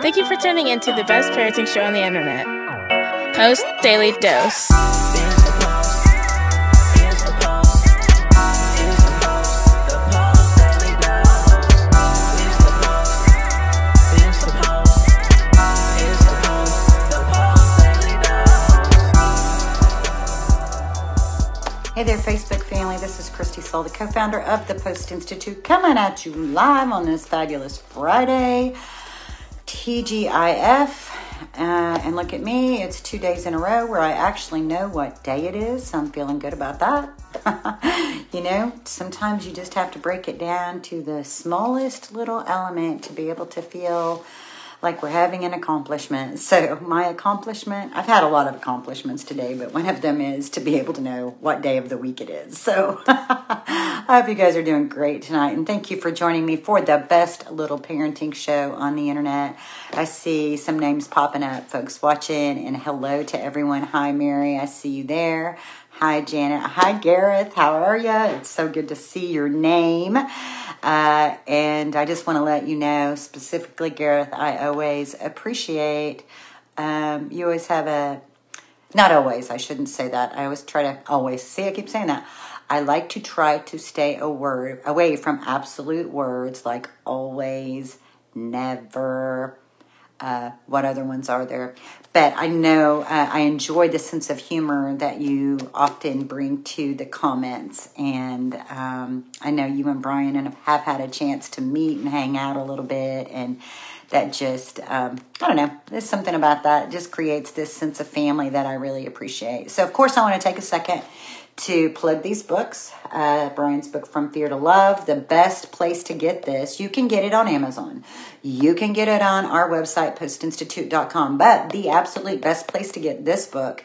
Thank you for tuning in to the best parenting show on the internet. Post Daily Dose. Hey there, Facebook family. This is Christy Soul, the co founder of the Post Institute, coming at you live on this fabulous Friday. TGIF. Uh, and look at me, it's two days in a row where I actually know what day it is. So I'm feeling good about that. you know, sometimes you just have to break it down to the smallest little element to be able to feel like we're having an accomplishment. So, my accomplishment, I've had a lot of accomplishments today, but one of them is to be able to know what day of the week it is. So, I hope you guys are doing great tonight. And thank you for joining me for the best little parenting show on the internet. I see some names popping up, folks watching, and hello to everyone. Hi, Mary, I see you there. Hi, Janet. Hi, Gareth. How are you? It's so good to see your name. Uh, and I just want to let you know, specifically, Gareth, I always appreciate, um, you always have a, not always, I shouldn't say that. I always try to always, see, I keep saying that. I like to try to stay a word away from absolute words like always, never, uh, what other ones are there? But I know uh, I enjoy the sense of humor that you often bring to the comments. And um, I know you and Bryan have had a chance to meet and hang out a little bit. And that just, um, I don't know, there's something about that. It just creates this sense of family that I really appreciate. So, of course, I want to take a second to plug these books. Uh, Bryan's book, From Fear to Love, the best place to get this. You can get it on Amazon. You can get it on our website, postinstitute.com. But the absolute best place to get this book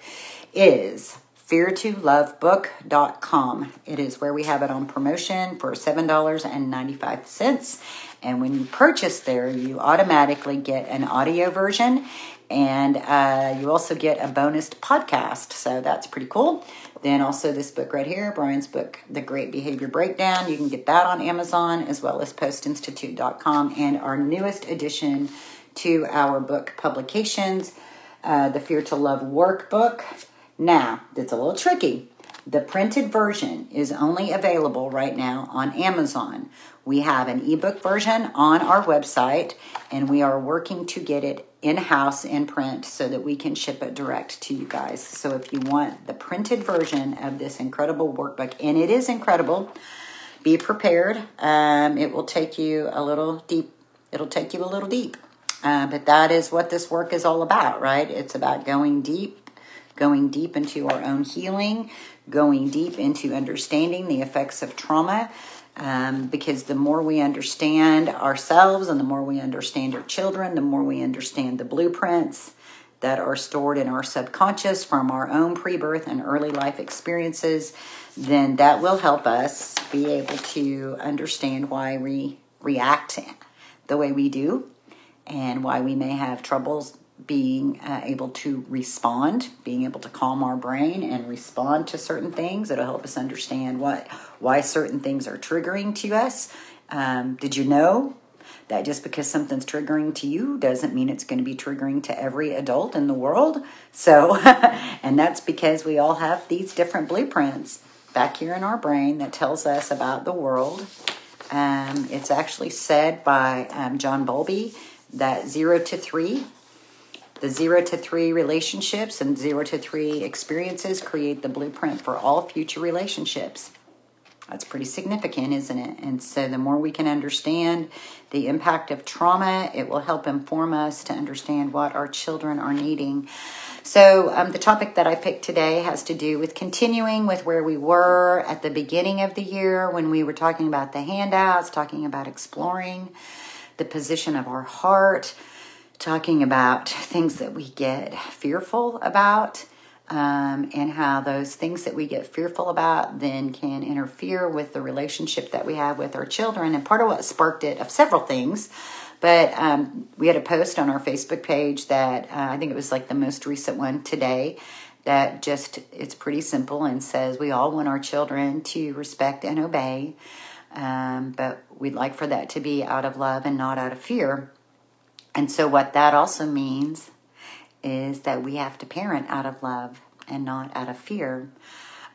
is feartolovebook.com. It is where we have it on promotion for $7.95. And when you purchase there, you automatically get an audio version and uh, you also get a bonus podcast. So that's pretty cool. Then also this book right here, Bryan's book, The Great Behavior Breakdown. You can get that on Amazon as well as postinstitute.com. And our newest addition to our book publications, uh, the Fear to Love Workbook. Now, it's a little tricky. The printed version is only available right now on Amazon. We have an ebook version on our website, and we are working to get it in house in print so that we can ship it direct to you guys. So, if you want the printed version of this incredible workbook, and it is incredible, be prepared. Um, it will take you a little deep. It'll take you a little deep. Uh, but that is what this work is all about, right? It's about going deep, going deep into our own healing, going deep into understanding the effects of trauma. Um, because the more we understand ourselves and the more we understand our children, the more we understand the blueprints that are stored in our subconscious from our own pre birth and early life experiences, then that will help us be able to understand why we react the way we do and why we may have troubles being uh, able to respond, being able to calm our brain and respond to certain things. It'll help us understand what why certain things are triggering to us. Um, did you know that just because something's triggering to you doesn't mean it's going to be triggering to every adult in the world? So, and that's because we all have these different blueprints back here in our brain that tells us about the world. Um, it's actually said by um, John Bowlby that zero to three the zero to three relationships and zero to three experiences create the blueprint for all future relationships. That's pretty significant, isn't it? And so, the more we can understand the impact of trauma, it will help inform us to understand what our children are needing. So, um, the topic that I picked today has to do with continuing with where we were at the beginning of the year when we were talking about the handouts, talking about exploring the position of our heart talking about things that we get fearful about um, and how those things that we get fearful about then can interfere with the relationship that we have with our children. And part of what sparked it of several things. But um, we had a post on our Facebook page that uh, I think it was like the most recent one today that just it's pretty simple and says we all want our children to respect and obey, um, but we'd like for that to be out of love and not out of fear. And so, what that also means is that we have to parent out of love and not out of fear.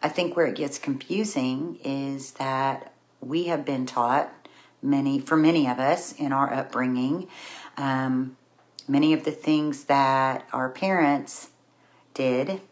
I think where it gets confusing is that we have been taught many, for many of us in our upbringing, um, many of the things that our parents did,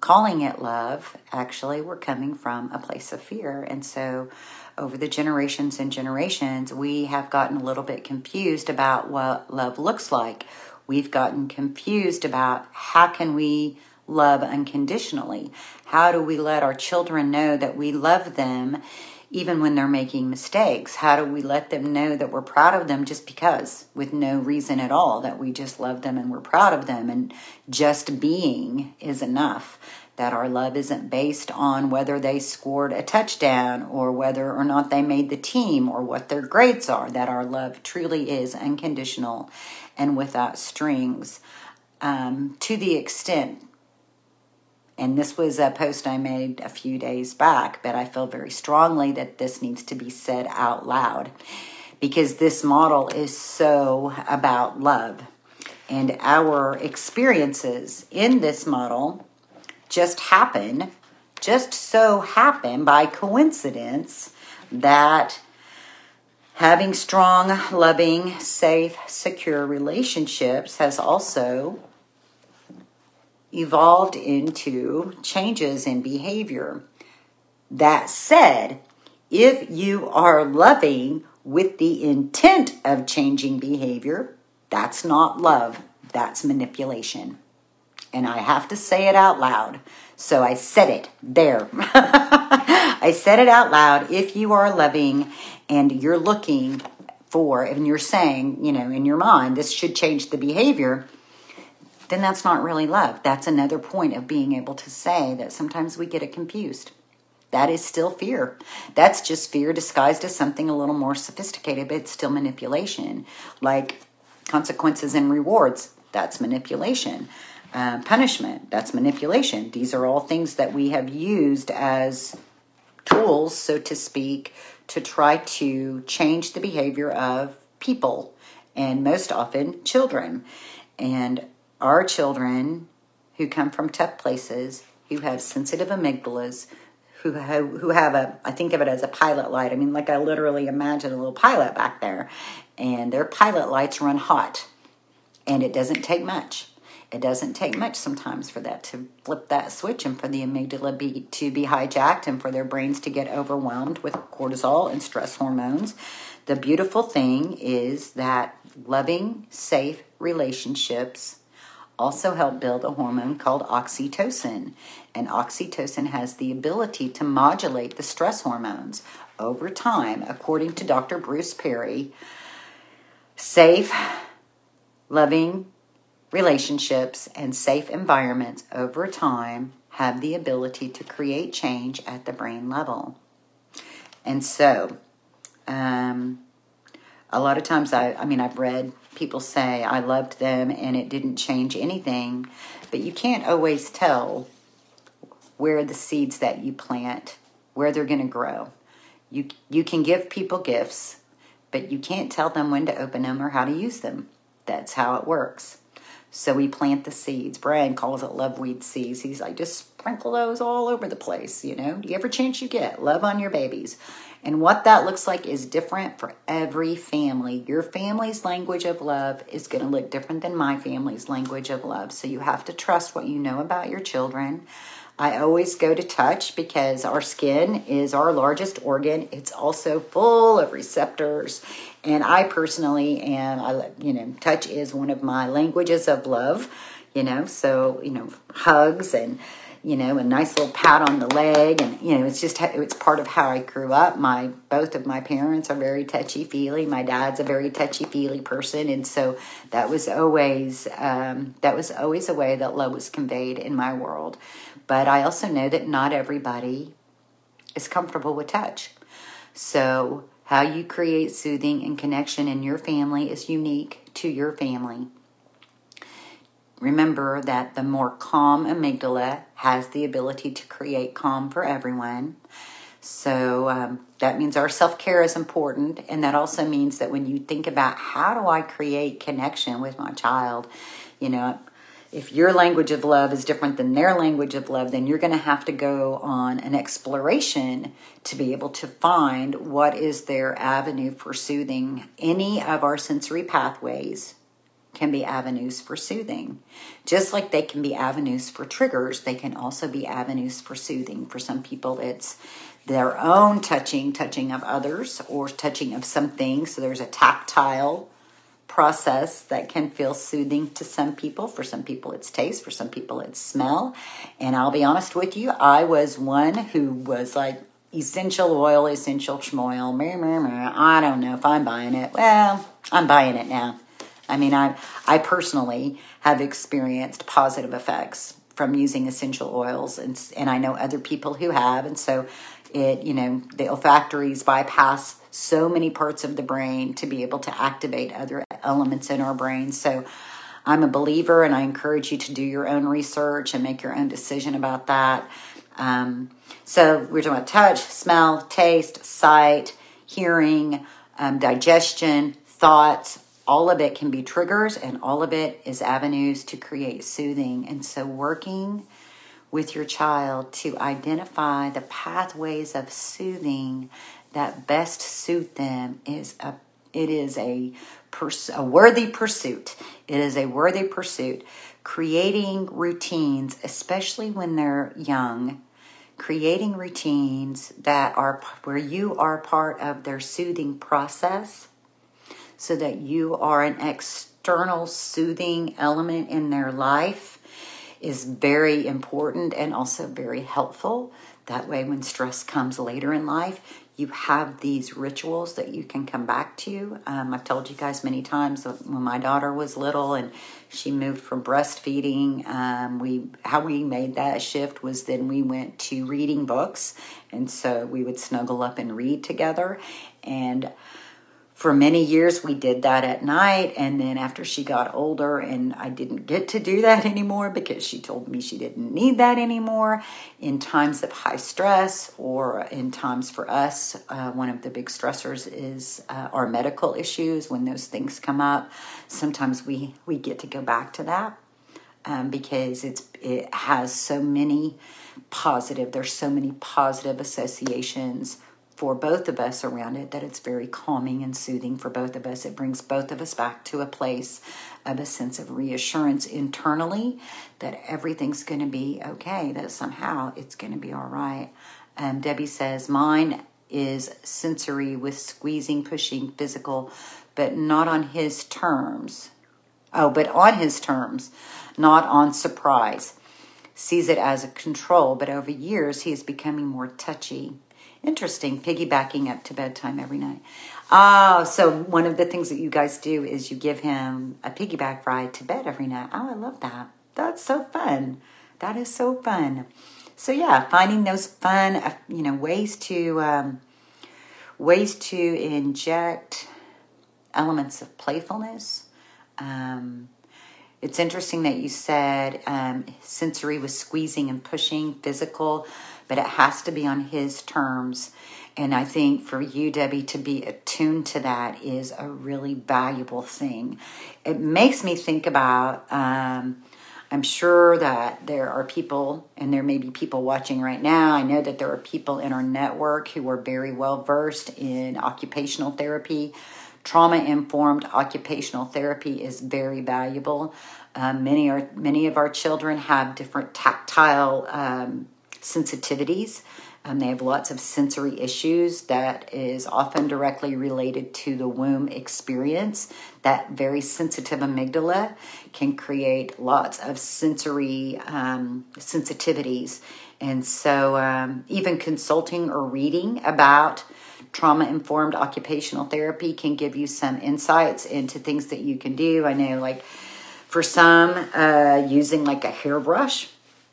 calling it love, actually were coming from a place of fear. And so, over the generations and generations, we have gotten a little bit confused about what love looks like. We've gotten confused about how can we love unconditionally? How do we let our children know that we love them even when they're making mistakes? How do we let them know that we're proud of them just because, with no reason at all, that we just love them and we're proud of them and just being is enough? That our love isn't based on whether they scored a touchdown or whether or not they made the team or what their grades are. That our love truly is unconditional and without strings. Um, to the extent and this was a post I made a few days back, but I feel very strongly that this needs to be said out loud because this model is so about love. And our experiences in this model just happen, just so happen by coincidence that having strong, loving, safe, secure relationships has also evolved into changes in behavior. That said, if you are loving with the intent of changing behavior, that's not love, that's manipulation. And I have to say it out loud. So I said it there. I said it out loud. If you are loving and you're looking for, and you're saying, you know, in your mind, this should change the behavior, then that's not really love. That's another point of being able to say that sometimes we get it confused. That is still fear. That's just fear disguised as something a little more sophisticated, but it's still manipulation. Like consequences and rewards, that's manipulation. Uh, punishment, that's manipulation. These are all things that we have used as tools, so to speak, to try to change the behavior of people and most often children. And our children who come from tough places, who have sensitive amygdalas, who have, who have a, I think of it as a pilot light. I mean, like I literally imagine a little pilot back there, and their pilot lights run hot, and it doesn't take much. It doesn't take much sometimes for that to flip that switch and for the amygdala be, to be hijacked and for their brains to get overwhelmed with cortisol and stress hormones. The beautiful thing is that loving, safe relationships also help build a hormone called oxytocin. And oxytocin has the ability to modulate the stress hormones over time, according to Dr. Bruce Perry. Safe, loving relationships and safe environments over time have the ability to create change at the brain level. And so, um, a lot of times, I, I mean, I've read people say I loved them and it didn't change anything, but you can't always tell where the seeds that you plant, where they're going to grow. You you can give people gifts, but you can't tell them when to open them or how to use them. That's how it works. So we plant the seeds. Bryan calls it love weed seeds. He's like, just sprinkle those all over the place, you know. Every chance you get, love on your babies. And what that looks like is different for every family. Your family's language of love is going to look different than my family's language of love. So you have to trust what you know about your children. I always go to touch because our skin is our largest organ. It's also full of receptors. And I personally am, I, you know, touch is one of my languages of love, you know, so, you know, hugs and, you know, a nice little pat on the leg, and you know, it's just it's part of how I grew up. My both of my parents are very touchy feely. My dad's a very touchy feely person, and so that was always um, that was always a way that love was conveyed in my world. But I also know that not everybody is comfortable with touch, so how you create soothing and connection in your family is unique to your family. Remember that the more calm amygdala has the ability to create calm for everyone. So um, that means our self care is important. And that also means that when you think about how do I create connection with my child, you know, if your language of love is different than their language of love, then you're going to have to go on an exploration to be able to find what is their avenue for soothing. Any of our sensory pathways can be avenues for soothing. Just like they can be avenues for triggers, they can also be avenues for soothing. For some people, it's their own touching, touching of others, or touching of something. So there's a tactile process that can feel soothing to some people. For some people, it's taste. For some people, it's smell. And I'll be honest with you, I was one who was like, essential oil, essential schmoil. I don't know if I'm buying it. Well, I'm buying it now. I mean, I I personally have experienced positive effects from using essential oils, and and I know other people who have, and so it you know the olfactories bypass so many parts of the brain to be able to activate other elements in our brain. So I'm a believer and I encourage you to do your own research and make your own decision about that. Um, so we're talking about touch, smell, taste, sight, hearing, um, digestion, thoughts. All of it can be triggers and all of it is avenues to create soothing. And so working with your child to identify the pathways of soothing that best suit them is a it is a pers- a worthy pursuit. It is a worthy pursuit. Creating routines, especially when they're young, creating routines that are where you are part of their soothing process so that you are an external soothing element in their life is very important and also very helpful. That way, when stress comes later in life, you have these rituals that you can come back to. Um, I've told you guys many times when my daughter was little and she moved from breastfeeding. Um, we how we made that shift was then we went to reading books, and so we would snuggle up and read together. And for many years we did that at night and then after she got older and i didn't get to do that anymore because she told me she didn't need that anymore in times of high stress or in times for us uh, one of the big stressors is uh, our medical issues when those things come up. Sometimes we we get to go back to that um, because it's it has so many positive there's so many positive associations for both of us around it that it's very calming and soothing for both of us. It brings both of us back to a place of a sense of reassurance internally that everything's going to be okay, that somehow it's going to be all right. Um, Debbie says, Mine is sensory with squeezing, pushing, physical, but not on his terms. Oh, but on his terms, not on surprise. Sees it as a control, but over years he is becoming more touchy Interesting, piggybacking up to bedtime every night. Oh, so one of the things that you guys do is you give him a piggyback ride to bed every night. Oh, I love that. That's so fun. That is so fun. So yeah, finding those fun, uh, you know, ways to um, ways to inject elements of playfulness. Um, it's interesting that you said um, sensory was squeezing and pushing, physical but it has to be on his terms. And I think for you, Debbie, to be attuned to that is a really valuable thing. It makes me think about, um, I'm sure that there are people, and there may be people watching right now. I know that there are people in our network who are very well versed in occupational therapy. Trauma informed occupational therapy is very valuable. Um, many are many of our children have different tactile um, sensitivities. Um, they have lots of sensory issues that is often directly related to the womb experience. That very sensitive amygdala can create lots of sensory um, sensitivities. And so, um, even consulting or reading about trauma informed occupational therapy can give you some insights into things that you can do. I know, like, for some, uh, using like a hairbrush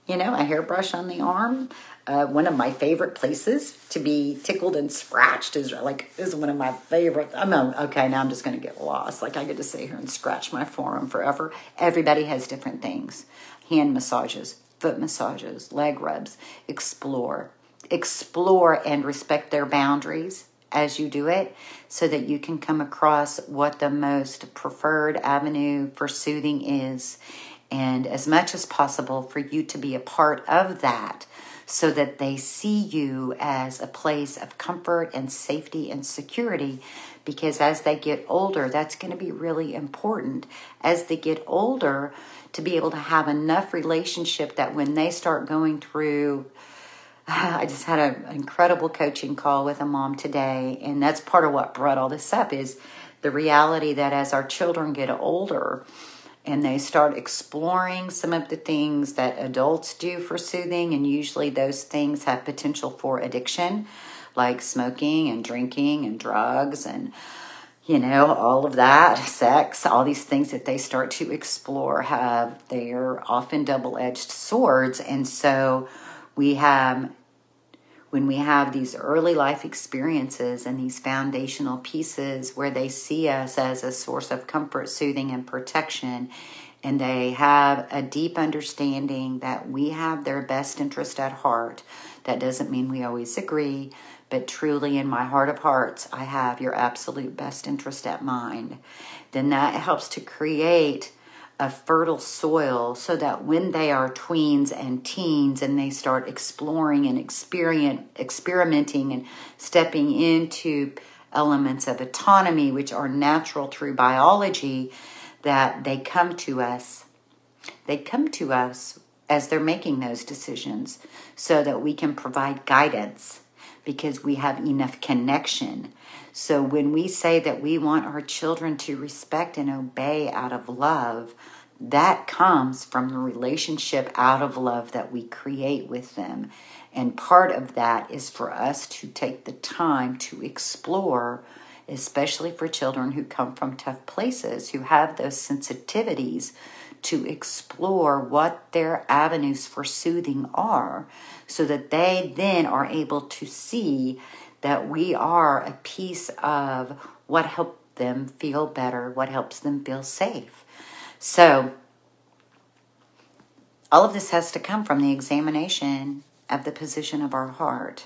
you know, a hairbrush on the arm. Uh, one of my favorite places to be tickled and scratched is like is one of my favorite. I'm okay. Now I'm just going to get lost. Like I get to sit here and scratch my forearm forever. Everybody has different things. Hand massages, foot massages, leg rubs. Explore. explore and respect their boundaries as you do it so that you can come across what the most preferred avenue for soothing is. And as much as possible for you to be a part of that so that they see you as a place of comfort and safety and security. Because as they get older, that's going to be really important. As they get older, to be able to have enough relationship that when they start going through I just had an incredible coaching call with a mom today, and that's part of what brought all this up is the reality that as our children get older and they start exploring some of the things that adults do for soothing, and usually those things have potential for addiction, like smoking and drinking and drugs and you know all of that sex all these things that they start to explore have they're often double-edged swords. And so we have when we have these early life experiences and these foundational pieces where they see us as a source of comfort, soothing, and protection, and they have a deep understanding that we have their best interest at heart. That doesn't mean we always agree, but truly in my heart of hearts, I have your absolute best interest at mind. Then that helps to create a fertile soil so that when they are tweens and teens and they start exploring and experimenting and stepping into elements of autonomy which are natural through biology that they come to us they come to us as they're making those decisions so that we can provide guidance because we have enough connection so when we say that we want our children to respect and obey out of love, that comes from the relationship out of love that we create with them. And part of that is for us to take the time to explore, especially for children who come from tough places, who have those sensitivities, to explore what their avenues for soothing are, so that they then are able to see that we are a piece of what helps them feel better, what helps them feel safe. So, all of this has to come from the examination of the position of our heart.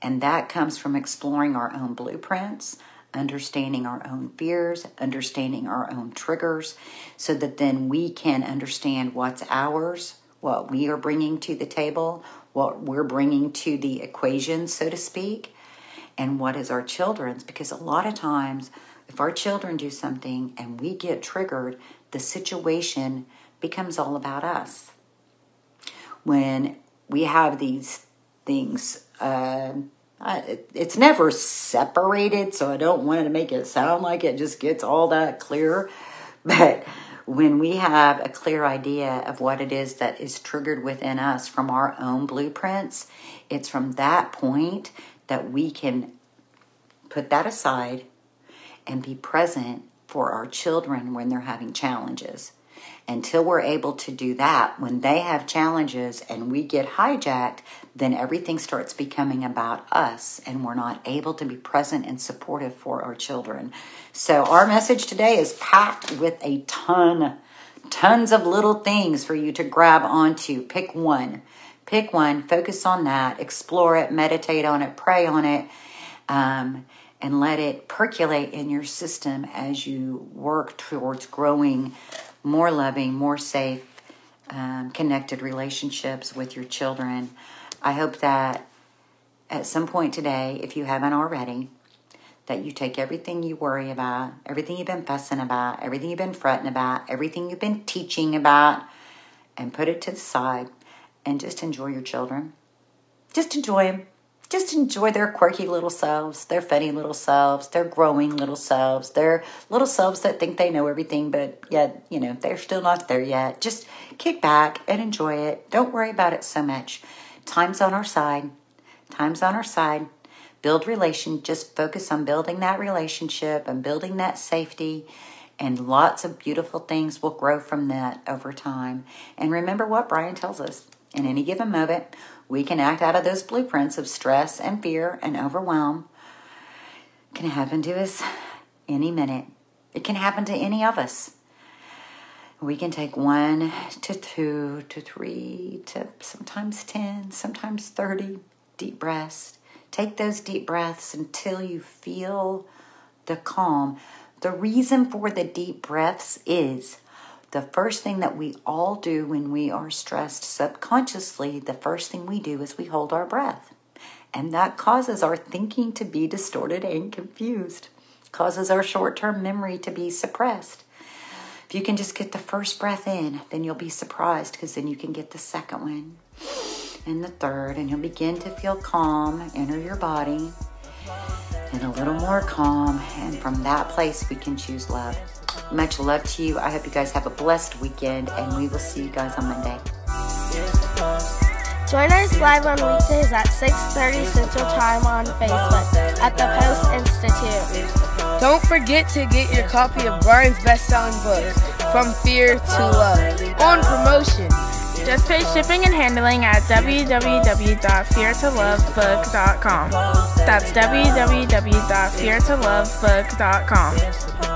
And that comes from exploring our own blueprints, understanding our own fears, understanding our own triggers, so that then we can understand what's ours, what we are bringing to the table, what we're bringing to the equation, so to speak, and what is our children's. Because a lot of times, if our children do something and we get triggered, the situation becomes all about us. When we have these things, uh, it's never separated, so I don't want to make it sound like it just gets all that clear. But when we have a clear idea of what it is that is triggered within us from our own blueprints, it's from that point that we can put that aside and be present for our children when they're having challenges. Until we're able to do that, when they have challenges and we get hijacked, then everything starts becoming about us and we're not able to be present and supportive for our children. So, our message today is packed with a ton, tons of little things for you to grab onto. Pick one. Pick one, focus on that, explore it, meditate on it, pray on it. Um, and let it percolate in your system as you work towards growing more loving, more safe, um, connected relationships with your children. I hope that at some point today, if you haven't already, that you take everything you worry about, everything you've been fussing about, everything you've been fretting about, everything you've been teaching about, and put it to the side and just enjoy your children. Just enjoy them just enjoy their quirky little selves, their funny little selves, their growing little selves, their little selves that think they know everything, but yet, you know, they're still not there yet. Just kick back and enjoy it. Don't worry about it so much. Time's on our side. Time's on our side. Build relation. Just focus on building that relationship and building that safety. And lots of beautiful things will grow from that over time. And remember what Bryan tells us in any given moment we can act out of those blueprints of stress and fear and overwhelm. It can happen to us any minute. It can happen to any of us. We can take one to two to three to sometimes 10, sometimes 30, deep breaths. Take those deep breaths until you feel the calm. The reason for the deep breaths is the first thing that we all do when we are stressed subconsciously, the first thing we do is we hold our breath. And that causes our thinking to be distorted and confused, causes our short term memory to be suppressed. If you can just get the first breath in, then you'll be surprised because then you can get the second one and the third, and you'll begin to feel calm enter your body and a little more calm. And from that place, we can choose love. Much love to you. I hope you guys have a blessed weekend, and we will see you guys on Monday. Join us live on weekdays at 6.30 Central Time on Facebook at the Post Institute. Don't forget to get your copy of Bryan's best-selling book, From Fear to Love, on promotion. Just pay shipping and handling at www.feartolovebook.com. That's www.feartolovebook.com.